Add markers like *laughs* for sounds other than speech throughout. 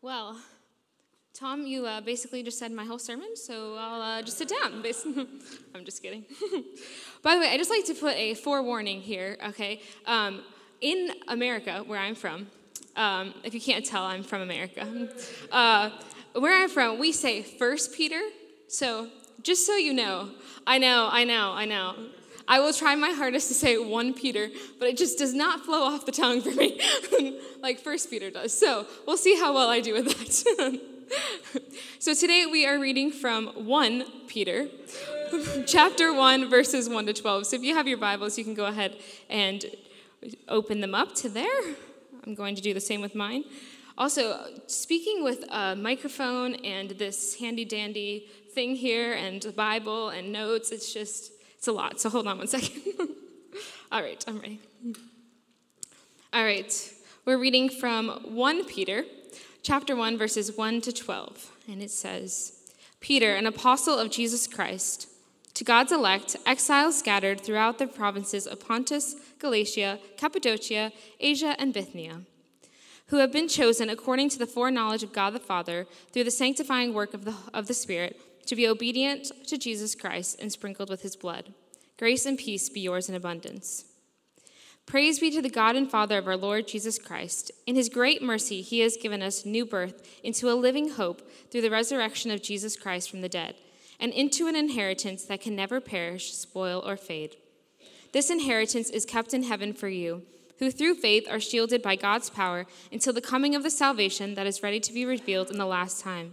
Well, Tom, you uh, basically just said my whole sermon, so I'll uh, just sit down. *laughs* I'm just kidding. *laughs* By the way, I just like to put a forewarning here, okay? Um, in America, where I'm from, um, if you can't tell, I'm from America. Uh, where I'm from, we say First Peter. So just so you know, I know, I know, I know. I will try my hardest to say 1 Peter, but it just does not flow off the tongue for me *laughs* like First Peter does. So we'll see how well I do with that. *laughs* so today we are reading from 1 Peter, *laughs* chapter 1, verses 1 to 12. So if you have your Bibles, you can go ahead and open them up to there. I'm going to do the same with mine. Also, speaking with a microphone and this handy dandy thing here and Bible and notes, it's just it's a lot, so hold on one second. *laughs* All right, I'm ready. All right, we're reading from 1 Peter, chapter 1, verses 1 to 12. And it says Peter, an apostle of Jesus Christ, to God's elect, exiles scattered throughout the provinces of Pontus, Galatia, Cappadocia, Asia, and Bithynia, who have been chosen according to the foreknowledge of God the Father through the sanctifying work of the, of the Spirit to be obedient to Jesus Christ and sprinkled with his blood. Grace and peace be yours in abundance. Praise be to the God and Father of our Lord Jesus Christ. In his great mercy, he has given us new birth into a living hope through the resurrection of Jesus Christ from the dead, and into an inheritance that can never perish, spoil, or fade. This inheritance is kept in heaven for you, who through faith are shielded by God's power until the coming of the salvation that is ready to be revealed in the last time.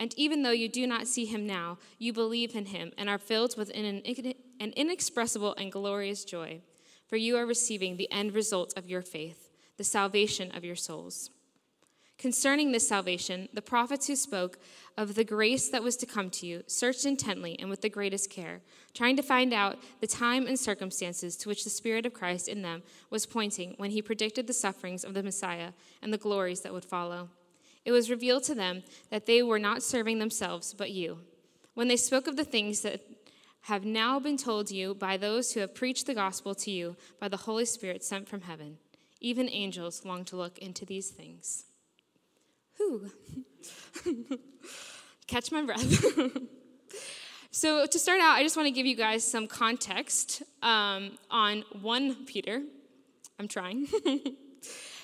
And even though you do not see him now, you believe in him and are filled with an an inexpressible and glorious joy, for you are receiving the end result of your faith, the salvation of your souls. Concerning this salvation, the prophets who spoke of the grace that was to come to you searched intently and with the greatest care, trying to find out the time and circumstances to which the Spirit of Christ in them was pointing when he predicted the sufferings of the Messiah and the glories that would follow. It was revealed to them that they were not serving themselves, but you. When they spoke of the things that have now been told you by those who have preached the gospel to you by the Holy Spirit sent from heaven. Even angels long to look into these things. Whew. *laughs* Catch my breath. *laughs* so, to start out, I just want to give you guys some context um, on 1 Peter. I'm trying. *laughs*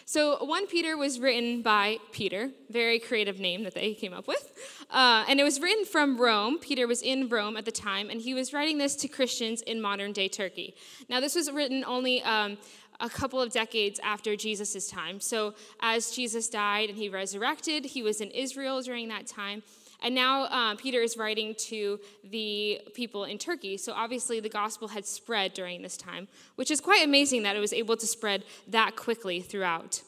So 1 Peter was written by Peter, very creative name that they came up with. Uh, and it was written from Rome. Peter was in Rome at the time, and he was writing this to Christians in modern day Turkey. Now, this was written only um, a couple of decades after Jesus' time. So, as Jesus died and he resurrected, he was in Israel during that time. And now uh, Peter is writing to the people in Turkey. So obviously the gospel had spread during this time, which is quite amazing that it was able to spread that quickly throughout.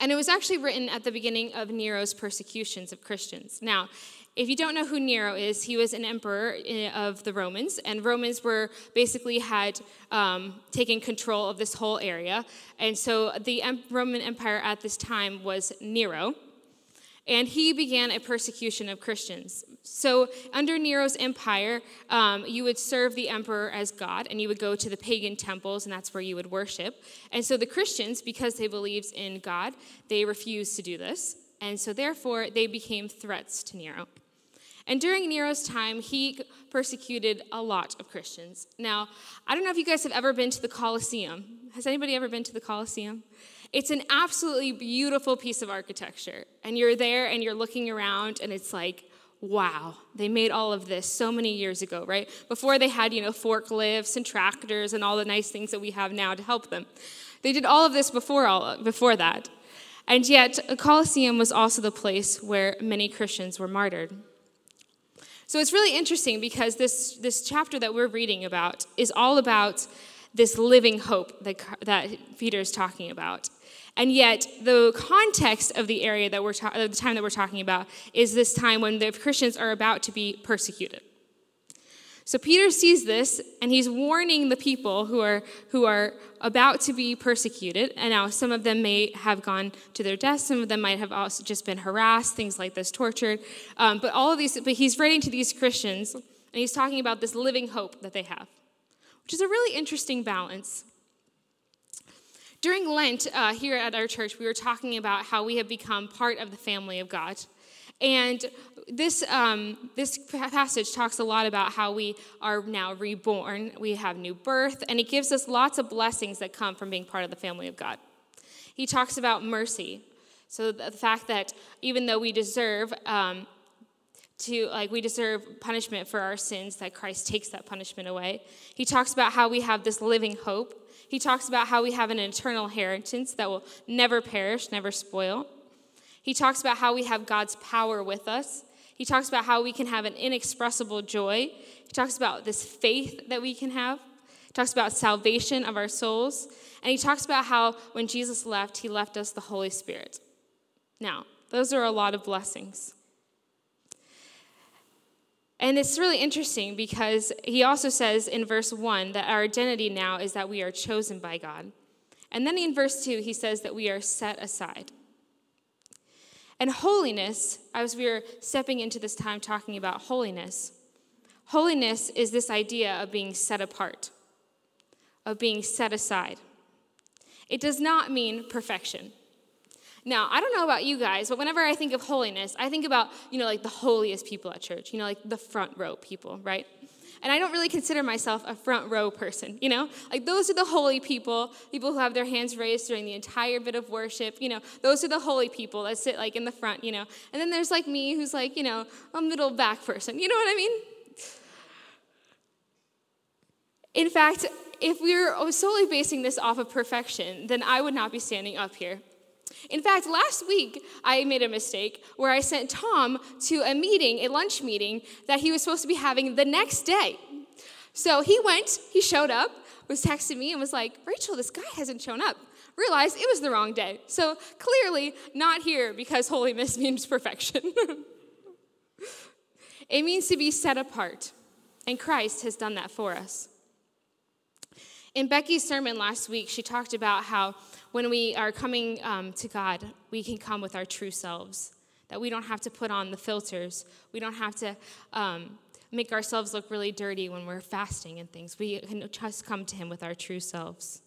And it was actually written at the beginning of Nero's persecutions of Christians. Now, if you don't know who Nero is, he was an emperor eh, of the Romans, and Romans were basically had um, taken control of this whole area. And so the Roman Empire at this time was Nero and he began a persecution of Christians. So, under Nero's empire, um, you would serve the emperor as God, and you would go to the pagan temples, and that's where you would worship. And so, the Christians, because they believed in God, they refused to do this. And so, therefore, they became threats to Nero. And during Nero's time, he persecuted a lot of Christians. Now, I don't know if you guys have ever been to the Colosseum. Has anybody ever been to the Colosseum? It's an absolutely beautiful piece of architecture. And you're there and you're looking around, and it's like, wow, they made all of this so many years ago, right? Before they had, you know, forklifts and tractors and all the nice things that we have now to help them. They did all of this before all before that. And yet, a Colosseum was also the place where many Christians were martyred. So it's really interesting because this, this chapter that we're reading about is all about this living hope that, that Peter is talking about. And yet, the context of the area that we're ta- the time that we're talking about is this time when the Christians are about to be persecuted. So Peter sees this and he's warning the people who are who are about to be persecuted. And now some of them may have gone to their death. Some of them might have also just been harassed, things like this, tortured. Um, but all of these, but he's writing to these Christians and he's talking about this living hope that they have, which is a really interesting balance. During Lent uh, here at our church, we were talking about how we have become part of the family of God. And this, um, this passage talks a lot about how we are now reborn, we have new birth, and it gives us lots of blessings that come from being part of the family of God. He talks about mercy. So the fact that even though we deserve um, to, like, we deserve punishment for our sins, that Christ takes that punishment away. He talks about how we have this living hope. He talks about how we have an eternal inheritance that will never perish, never spoil. He talks about how we have God's power with us. He talks about how we can have an inexpressible joy. He talks about this faith that we can have. He talks about salvation of our souls. And he talks about how when Jesus left, he left us the Holy Spirit. Now, those are a lot of blessings. And it's really interesting because he also says in verse 1 that our identity now is that we are chosen by God. And then in verse 2, he says that we are set aside. And holiness, as we are stepping into this time talking about holiness, holiness is this idea of being set apart, of being set aside. It does not mean perfection. Now, I don't know about you guys, but whenever I think of holiness, I think about, you know, like the holiest people at church, you know, like the front row people, right? And I don't really consider myself a front row person, you know? Like those are the holy people, people who have their hands raised during the entire bit of worship, you know, those are the holy people that sit like in the front, you know? And then there's like me who's like, you know, a middle back person. You know what I mean? In fact, if we were solely basing this off of perfection, then I would not be standing up here. In fact, last week I made a mistake where I sent Tom to a meeting, a lunch meeting that he was supposed to be having the next day. So he went, he showed up, was texting me, and was like, Rachel, this guy hasn't shown up. Realized it was the wrong day. So clearly not here because holiness *laughs* means perfection. *laughs* it means to be set apart, and Christ has done that for us. In Becky's sermon last week, she talked about how when we are coming um, to God, we can come with our true selves. That we don't have to put on the filters. We don't have to um, make ourselves look really dirty when we're fasting and things. We can just come to Him with our true selves.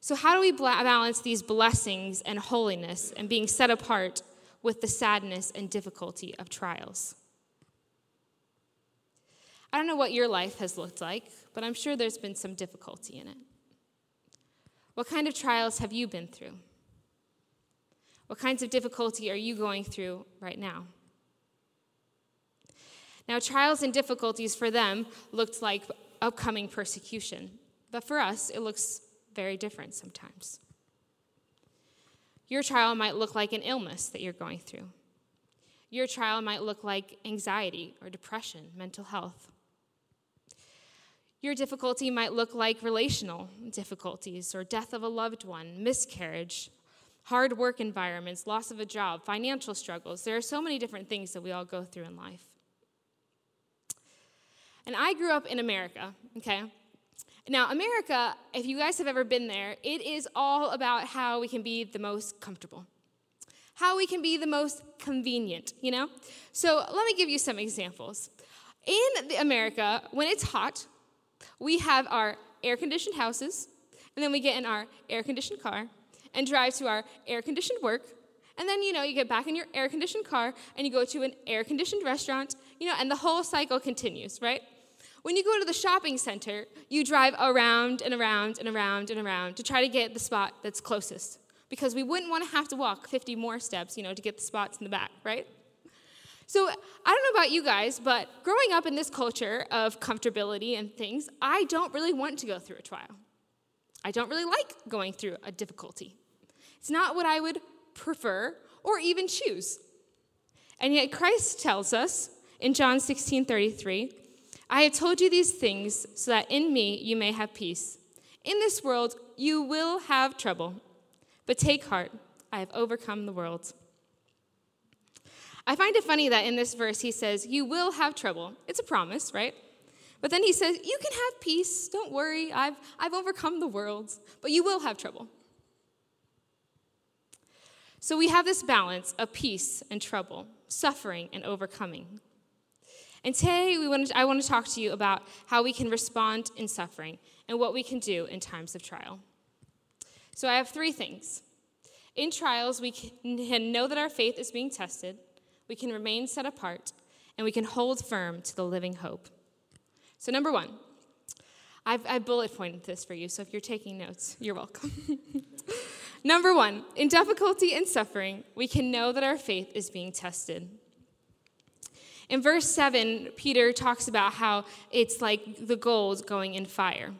So, how do we balance these blessings and holiness and being set apart with the sadness and difficulty of trials? I don't know what your life has looked like, but I'm sure there's been some difficulty in it. What kind of trials have you been through? What kinds of difficulty are you going through right now? Now, trials and difficulties for them looked like upcoming persecution, but for us, it looks very different sometimes. Your trial might look like an illness that you're going through. Your trial might look like anxiety or depression, mental health. Your difficulty might look like relational difficulties or death of a loved one, miscarriage, hard work environments, loss of a job, financial struggles. There are so many different things that we all go through in life. And I grew up in America, okay? Now, America, if you guys have ever been there, it is all about how we can be the most comfortable, how we can be the most convenient, you know? So let me give you some examples. In America, when it's hot, we have our air conditioned houses, and then we get in our air conditioned car and drive to our air conditioned work. And then, you know, you get back in your air conditioned car and you go to an air conditioned restaurant, you know, and the whole cycle continues, right? When you go to the shopping center, you drive around and around and around and around to try to get the spot that's closest because we wouldn't want to have to walk 50 more steps, you know, to get the spots in the back, right? So, I don't know about you guys, but growing up in this culture of comfortability and things, I don't really want to go through a trial. I don't really like going through a difficulty. It's not what I would prefer or even choose. And yet, Christ tells us in John 16 33, I have told you these things so that in me you may have peace. In this world you will have trouble, but take heart, I have overcome the world. I find it funny that in this verse he says, You will have trouble. It's a promise, right? But then he says, You can have peace. Don't worry. I've, I've overcome the world, but you will have trouble. So we have this balance of peace and trouble, suffering and overcoming. And today we want to, I want to talk to you about how we can respond in suffering and what we can do in times of trial. So I have three things. In trials, we can know that our faith is being tested, we can remain set apart, and we can hold firm to the living hope. So, number one, I've, I bullet pointed this for you, so if you're taking notes, you're welcome. *laughs* number one, in difficulty and suffering, we can know that our faith is being tested. In verse 7, Peter talks about how it's like the gold going in fire.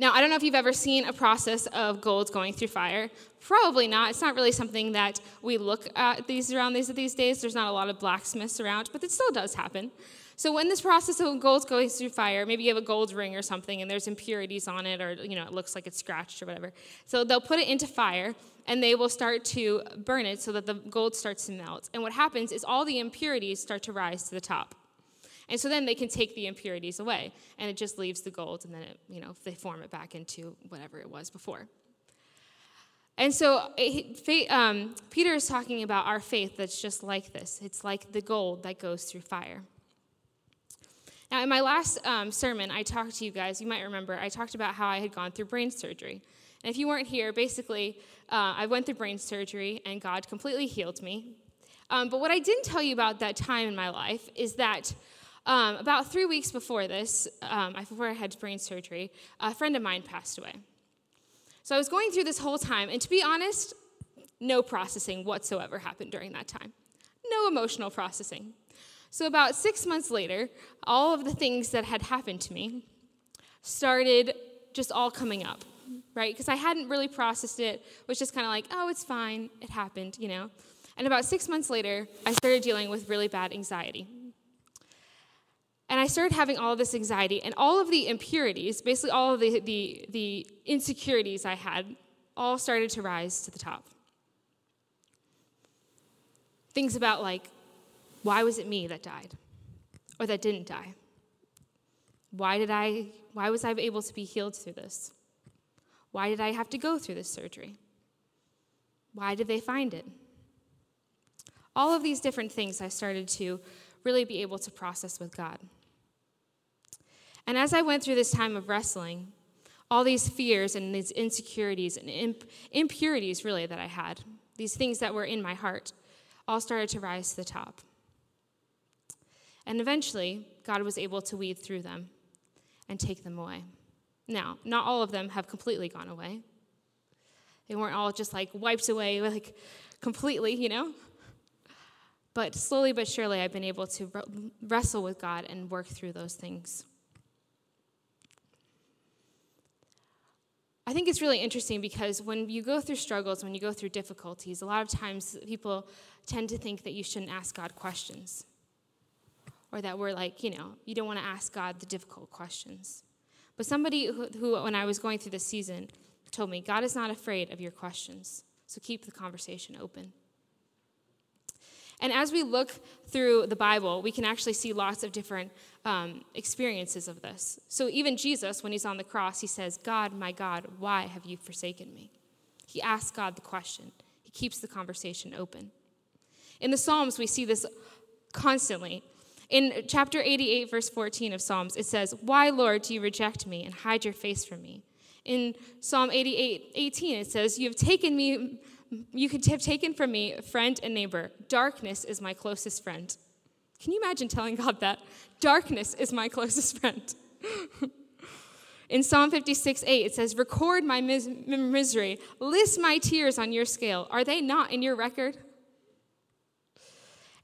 Now, I don't know if you've ever seen a process of gold going through fire. Probably not. It's not really something that we look at these around these these days. There's not a lot of blacksmiths around, but it still does happen. So when this process of gold goes through fire, maybe you have a gold ring or something and there's impurities on it or you know it looks like it's scratched or whatever. So they'll put it into fire and they will start to burn it so that the gold starts to melt. And what happens is all the impurities start to rise to the top. And so then they can take the impurities away, and it just leaves the gold, and then it, you know they form it back into whatever it was before. And so it, um, Peter is talking about our faith that's just like this. It's like the gold that goes through fire. Now, in my last um, sermon, I talked to you guys, you might remember, I talked about how I had gone through brain surgery. And if you weren't here, basically, uh, I went through brain surgery and God completely healed me. Um, but what I didn't tell you about that time in my life is that um, about three weeks before this, um, before I had brain surgery, a friend of mine passed away. So I was going through this whole time, and to be honest, no processing whatsoever happened during that time. No emotional processing. So about six months later, all of the things that had happened to me started just all coming up, right? Because I hadn't really processed it, was just kind of like, oh, it's fine, it happened, you know. And about six months later, I started dealing with really bad anxiety. And I started having all this anxiety and all of the impurities, basically all of the, the, the insecurities I had, all started to rise to the top. Things about like, why was it me that died or that didn't die? Why did I why was I able to be healed through this? Why did I have to go through this surgery? Why did they find it? All of these different things I started to really be able to process with God. And as I went through this time of wrestling, all these fears and these insecurities and imp- impurities, really, that I had, these things that were in my heart, all started to rise to the top. And eventually, God was able to weed through them and take them away. Now, not all of them have completely gone away. They weren't all just like wiped away, *laughs* like completely, you know? But slowly but surely, I've been able to wrestle with God and work through those things. I think it's really interesting because when you go through struggles, when you go through difficulties, a lot of times people tend to think that you shouldn't ask God questions. Or that we're like, you know, you don't want to ask God the difficult questions. But somebody who, who, when I was going through this season, told me, God is not afraid of your questions. So keep the conversation open. And as we look through the Bible, we can actually see lots of different um, experiences of this. So even Jesus, when he's on the cross, he says, God, my God, why have you forsaken me? He asks God the question, he keeps the conversation open. In the Psalms, we see this constantly. In chapter 88, verse 14 of Psalms, it says, Why, Lord, do you reject me and hide your face from me? In Psalm 88, 18, it says, You have taken me you could have taken from me friend and neighbor. Darkness is my closest friend. Can you imagine telling God that? Darkness is my closest friend. *laughs* In Psalm 56, 8, it says, Record my mis- misery, list my tears on your scale. Are they not in your record?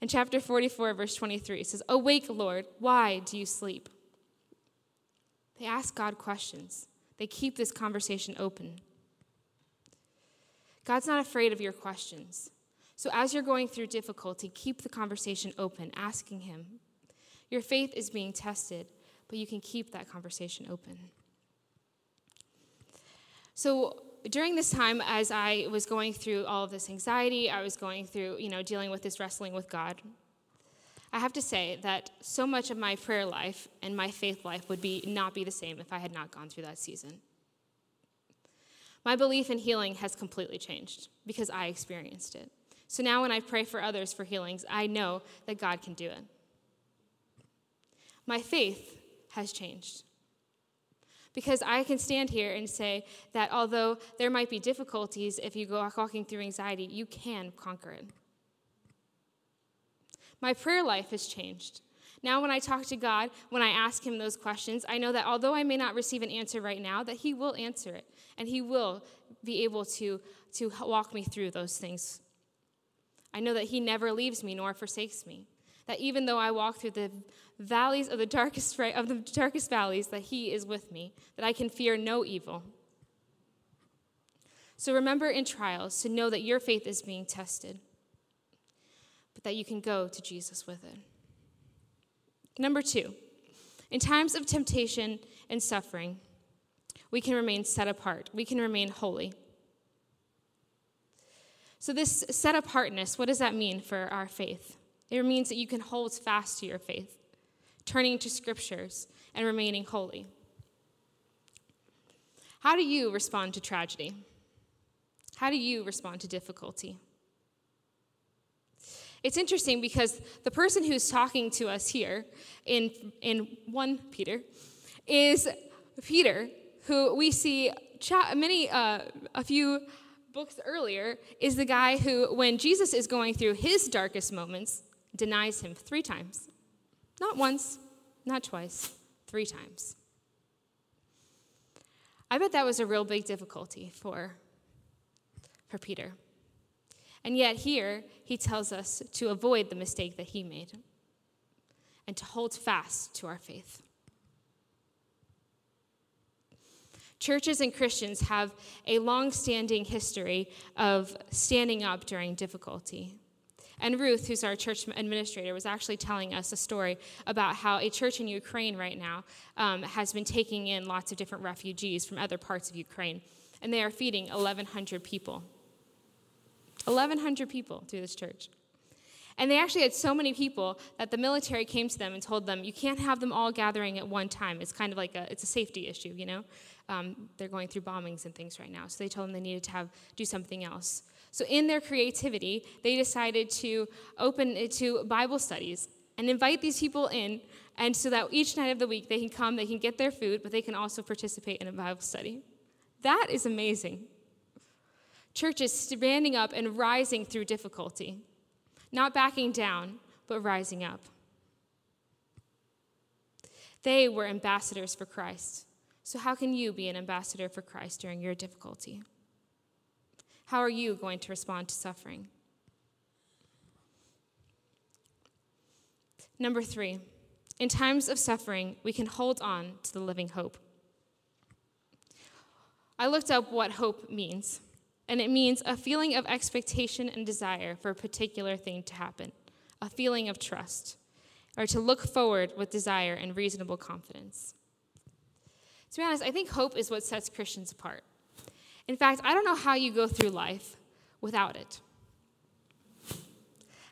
In chapter 44, verse 23, it says, Awake, Lord, why do you sleep? They ask God questions, they keep this conversation open. God's not afraid of your questions. So as you're going through difficulty, keep the conversation open, asking Him. Your faith is being tested, but you can keep that conversation open. So during this time, as I was going through all of this anxiety, I was going through, you know, dealing with this wrestling with God. I have to say that so much of my prayer life and my faith life would be not be the same if I had not gone through that season. My belief in healing has completely changed because I experienced it. So now when I pray for others for healings, I know that God can do it. My faith has changed. Because I can stand here and say that although there might be difficulties if you go walking through anxiety, you can conquer it. My prayer life has changed. Now, when I talk to God, when I ask Him those questions, I know that although I may not receive an answer right now, that He will answer it and He will be able to, to walk me through those things. I know that He never leaves me nor forsakes me. That even though I walk through the valleys of the darkest *laughs* of the darkest valleys, that He is with me, that I can fear no evil. So remember in trials to know that your faith is being tested, but that you can go to Jesus with it. Number two, in times of temptation and suffering, we can remain set apart. We can remain holy. So, this set apartness, what does that mean for our faith? It means that you can hold fast to your faith, turning to scriptures and remaining holy. How do you respond to tragedy? How do you respond to difficulty? It's interesting because the person who's talking to us here in, in 1 Peter is Peter, who we see many, uh, a few books earlier, is the guy who, when Jesus is going through his darkest moments, denies him three times. Not once, not twice, three times. I bet that was a real big difficulty for, for Peter. And yet, here, he tells us to avoid the mistake that he made and to hold fast to our faith. Churches and Christians have a long standing history of standing up during difficulty. And Ruth, who's our church administrator, was actually telling us a story about how a church in Ukraine right now um, has been taking in lots of different refugees from other parts of Ukraine. And they are feeding 1,100 people. 1,100 people through this church. And they actually had so many people that the military came to them and told them, you can't have them all gathering at one time. It's kind of like a, it's a safety issue, you know? Um, they're going through bombings and things right now. So they told them they needed to have, do something else. So in their creativity, they decided to open it to Bible studies and invite these people in. And so that each night of the week they can come, they can get their food, but they can also participate in a Bible study. That is amazing churches standing up and rising through difficulty, not backing down, but rising up. They were ambassadors for Christ. So, how can you be an ambassador for Christ during your difficulty? How are you going to respond to suffering? Number three, in times of suffering, we can hold on to the living hope. I looked up what hope means and it means a feeling of expectation and desire for a particular thing to happen, a feeling of trust, or to look forward with desire and reasonable confidence. To be honest, I think hope is what sets Christians apart. In fact, I don't know how you go through life without it.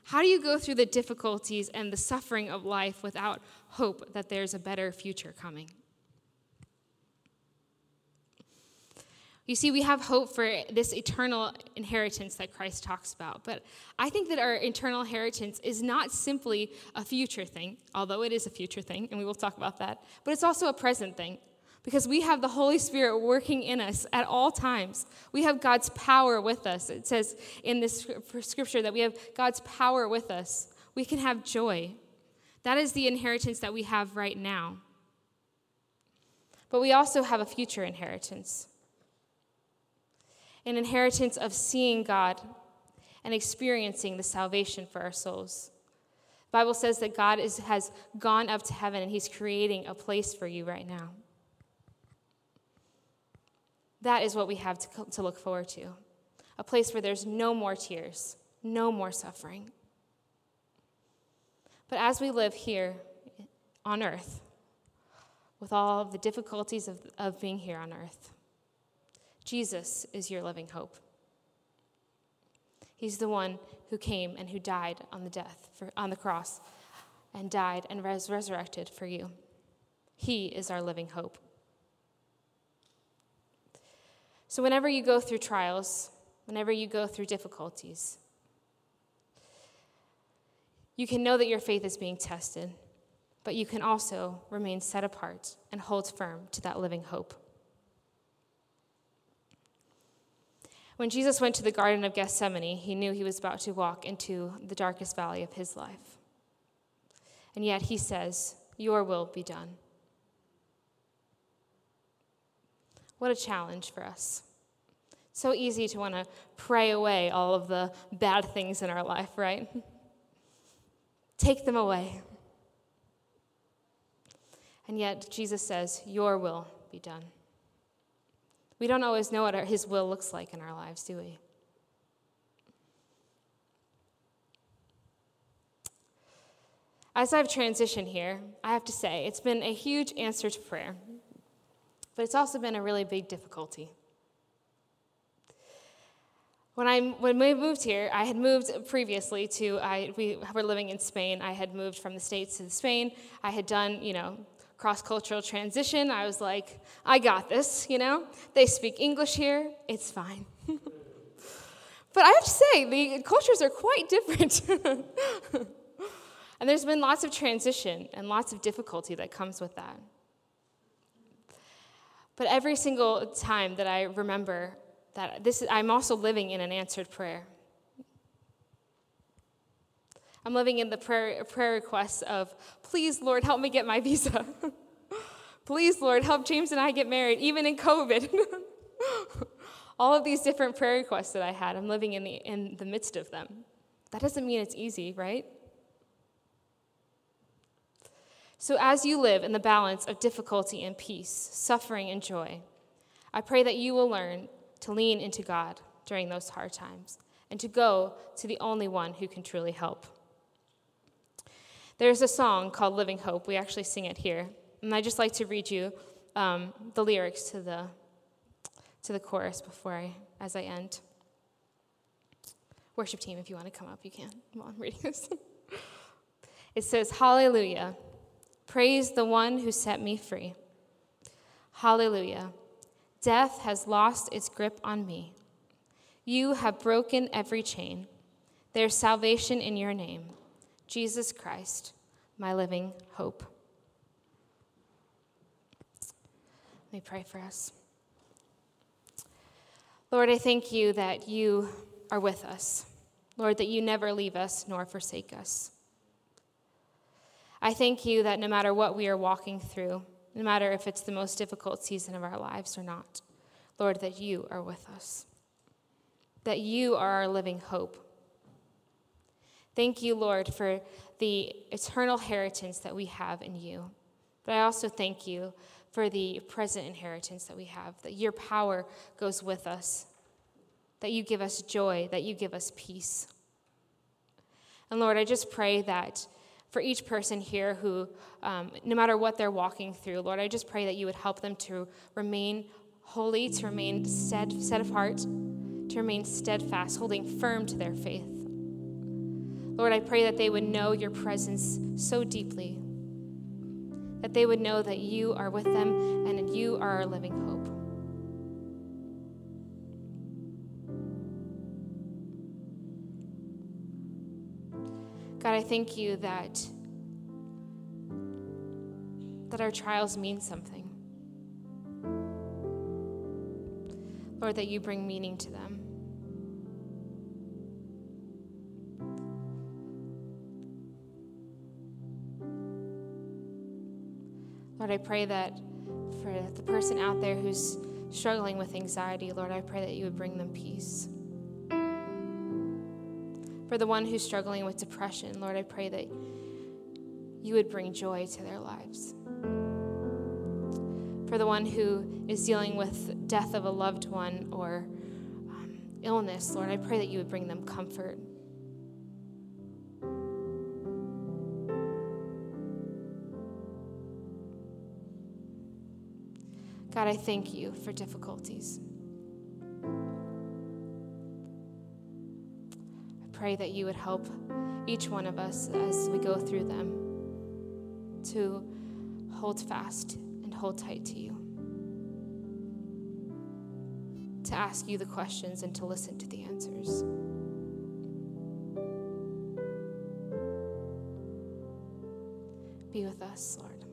How do you go through the difficulties and the suffering of life without hope that there's a better future coming? You see, we have hope for this eternal inheritance that Christ talks about. But I think that our eternal inheritance is not simply a future thing, although it is a future thing, and we will talk about that, but it's also a present thing. Because we have the Holy Spirit working in us at all times. We have God's power with us. It says in this scripture that we have God's power with us. We can have joy. That is the inheritance that we have right now. But we also have a future inheritance an inheritance of seeing God and experiencing the salvation for our souls. The Bible says that God is, has gone up to heaven and He's creating a place for you right now. That is what we have to, to look forward to a place where there's no more tears, no more suffering. But as we live here on earth, with all of the difficulties of, of being here on earth, Jesus is your living hope. He's the one who came and who died on the death for, on the cross and died and was resurrected for you. He is our living hope. So whenever you go through trials, whenever you go through difficulties, you can know that your faith is being tested, but you can also remain set apart and hold firm to that living hope. When Jesus went to the Garden of Gethsemane, he knew he was about to walk into the darkest valley of his life. And yet he says, Your will be done. What a challenge for us. So easy to want to pray away all of the bad things in our life, right? Take them away. And yet, Jesus says, Your will be done. We don't always know what His will looks like in our lives, do we? As I've transitioned here, I have to say, it's been a huge answer to prayer, but it's also been a really big difficulty. When, I, when we moved here, I had moved previously to, I, we were living in Spain. I had moved from the States to Spain. I had done, you know, cross cultural transition. I was like, I got this, you know? They speak English here, it's fine. *laughs* but I have to say, the cultures are quite different. *laughs* and there's been lots of transition and lots of difficulty that comes with that. But every single time that I remember that this is, I'm also living in an answered prayer. I'm living in the prayer, prayer requests of, please, Lord, help me get my visa. *laughs* please, Lord, help James and I get married, even in COVID. *laughs* All of these different prayer requests that I had, I'm living in the, in the midst of them. That doesn't mean it's easy, right? So, as you live in the balance of difficulty and peace, suffering and joy, I pray that you will learn to lean into God during those hard times and to go to the only one who can truly help. There's a song called Living Hope. We actually sing it here. And I just like to read you um, the lyrics to the, to the chorus before I, as I end. Worship team, if you want to come up, you can while I'm reading this. *laughs* it says, Hallelujah. Praise the one who set me free. Hallelujah. Death has lost its grip on me. You have broken every chain. There's salvation in your name, Jesus Christ, my living hope. Let me pray for us. Lord, I thank you that you are with us. Lord, that you never leave us nor forsake us. I thank you that no matter what we are walking through, no matter if it's the most difficult season of our lives or not. Lord, that you are with us, that you are our living hope. Thank you, Lord, for the eternal inheritance that we have in you. But I also thank you for the present inheritance that we have, that your power goes with us, that you give us joy, that you give us peace. And Lord, I just pray that for each person here who, um, no matter what they're walking through, Lord, I just pray that you would help them to remain holy, to remain stead, set apart, to remain steadfast, holding firm to their faith. Lord, I pray that they would know your presence so deeply, that they would know that you are with them and that you are our living hope. God, I thank you that, that our trials mean something. Lord, that you bring meaning to them. Lord, I pray that for the person out there who's struggling with anxiety, Lord, I pray that you would bring them peace. For the one who's struggling with depression, Lord, I pray that you would bring joy to their lives. For the one who is dealing with death of a loved one or um, illness, Lord, I pray that you would bring them comfort. God, I thank you for difficulties. I pray that you would help each one of us as we go through them to hold fast and hold tight to you, to ask you the questions and to listen to the answers. Be with us, Lord.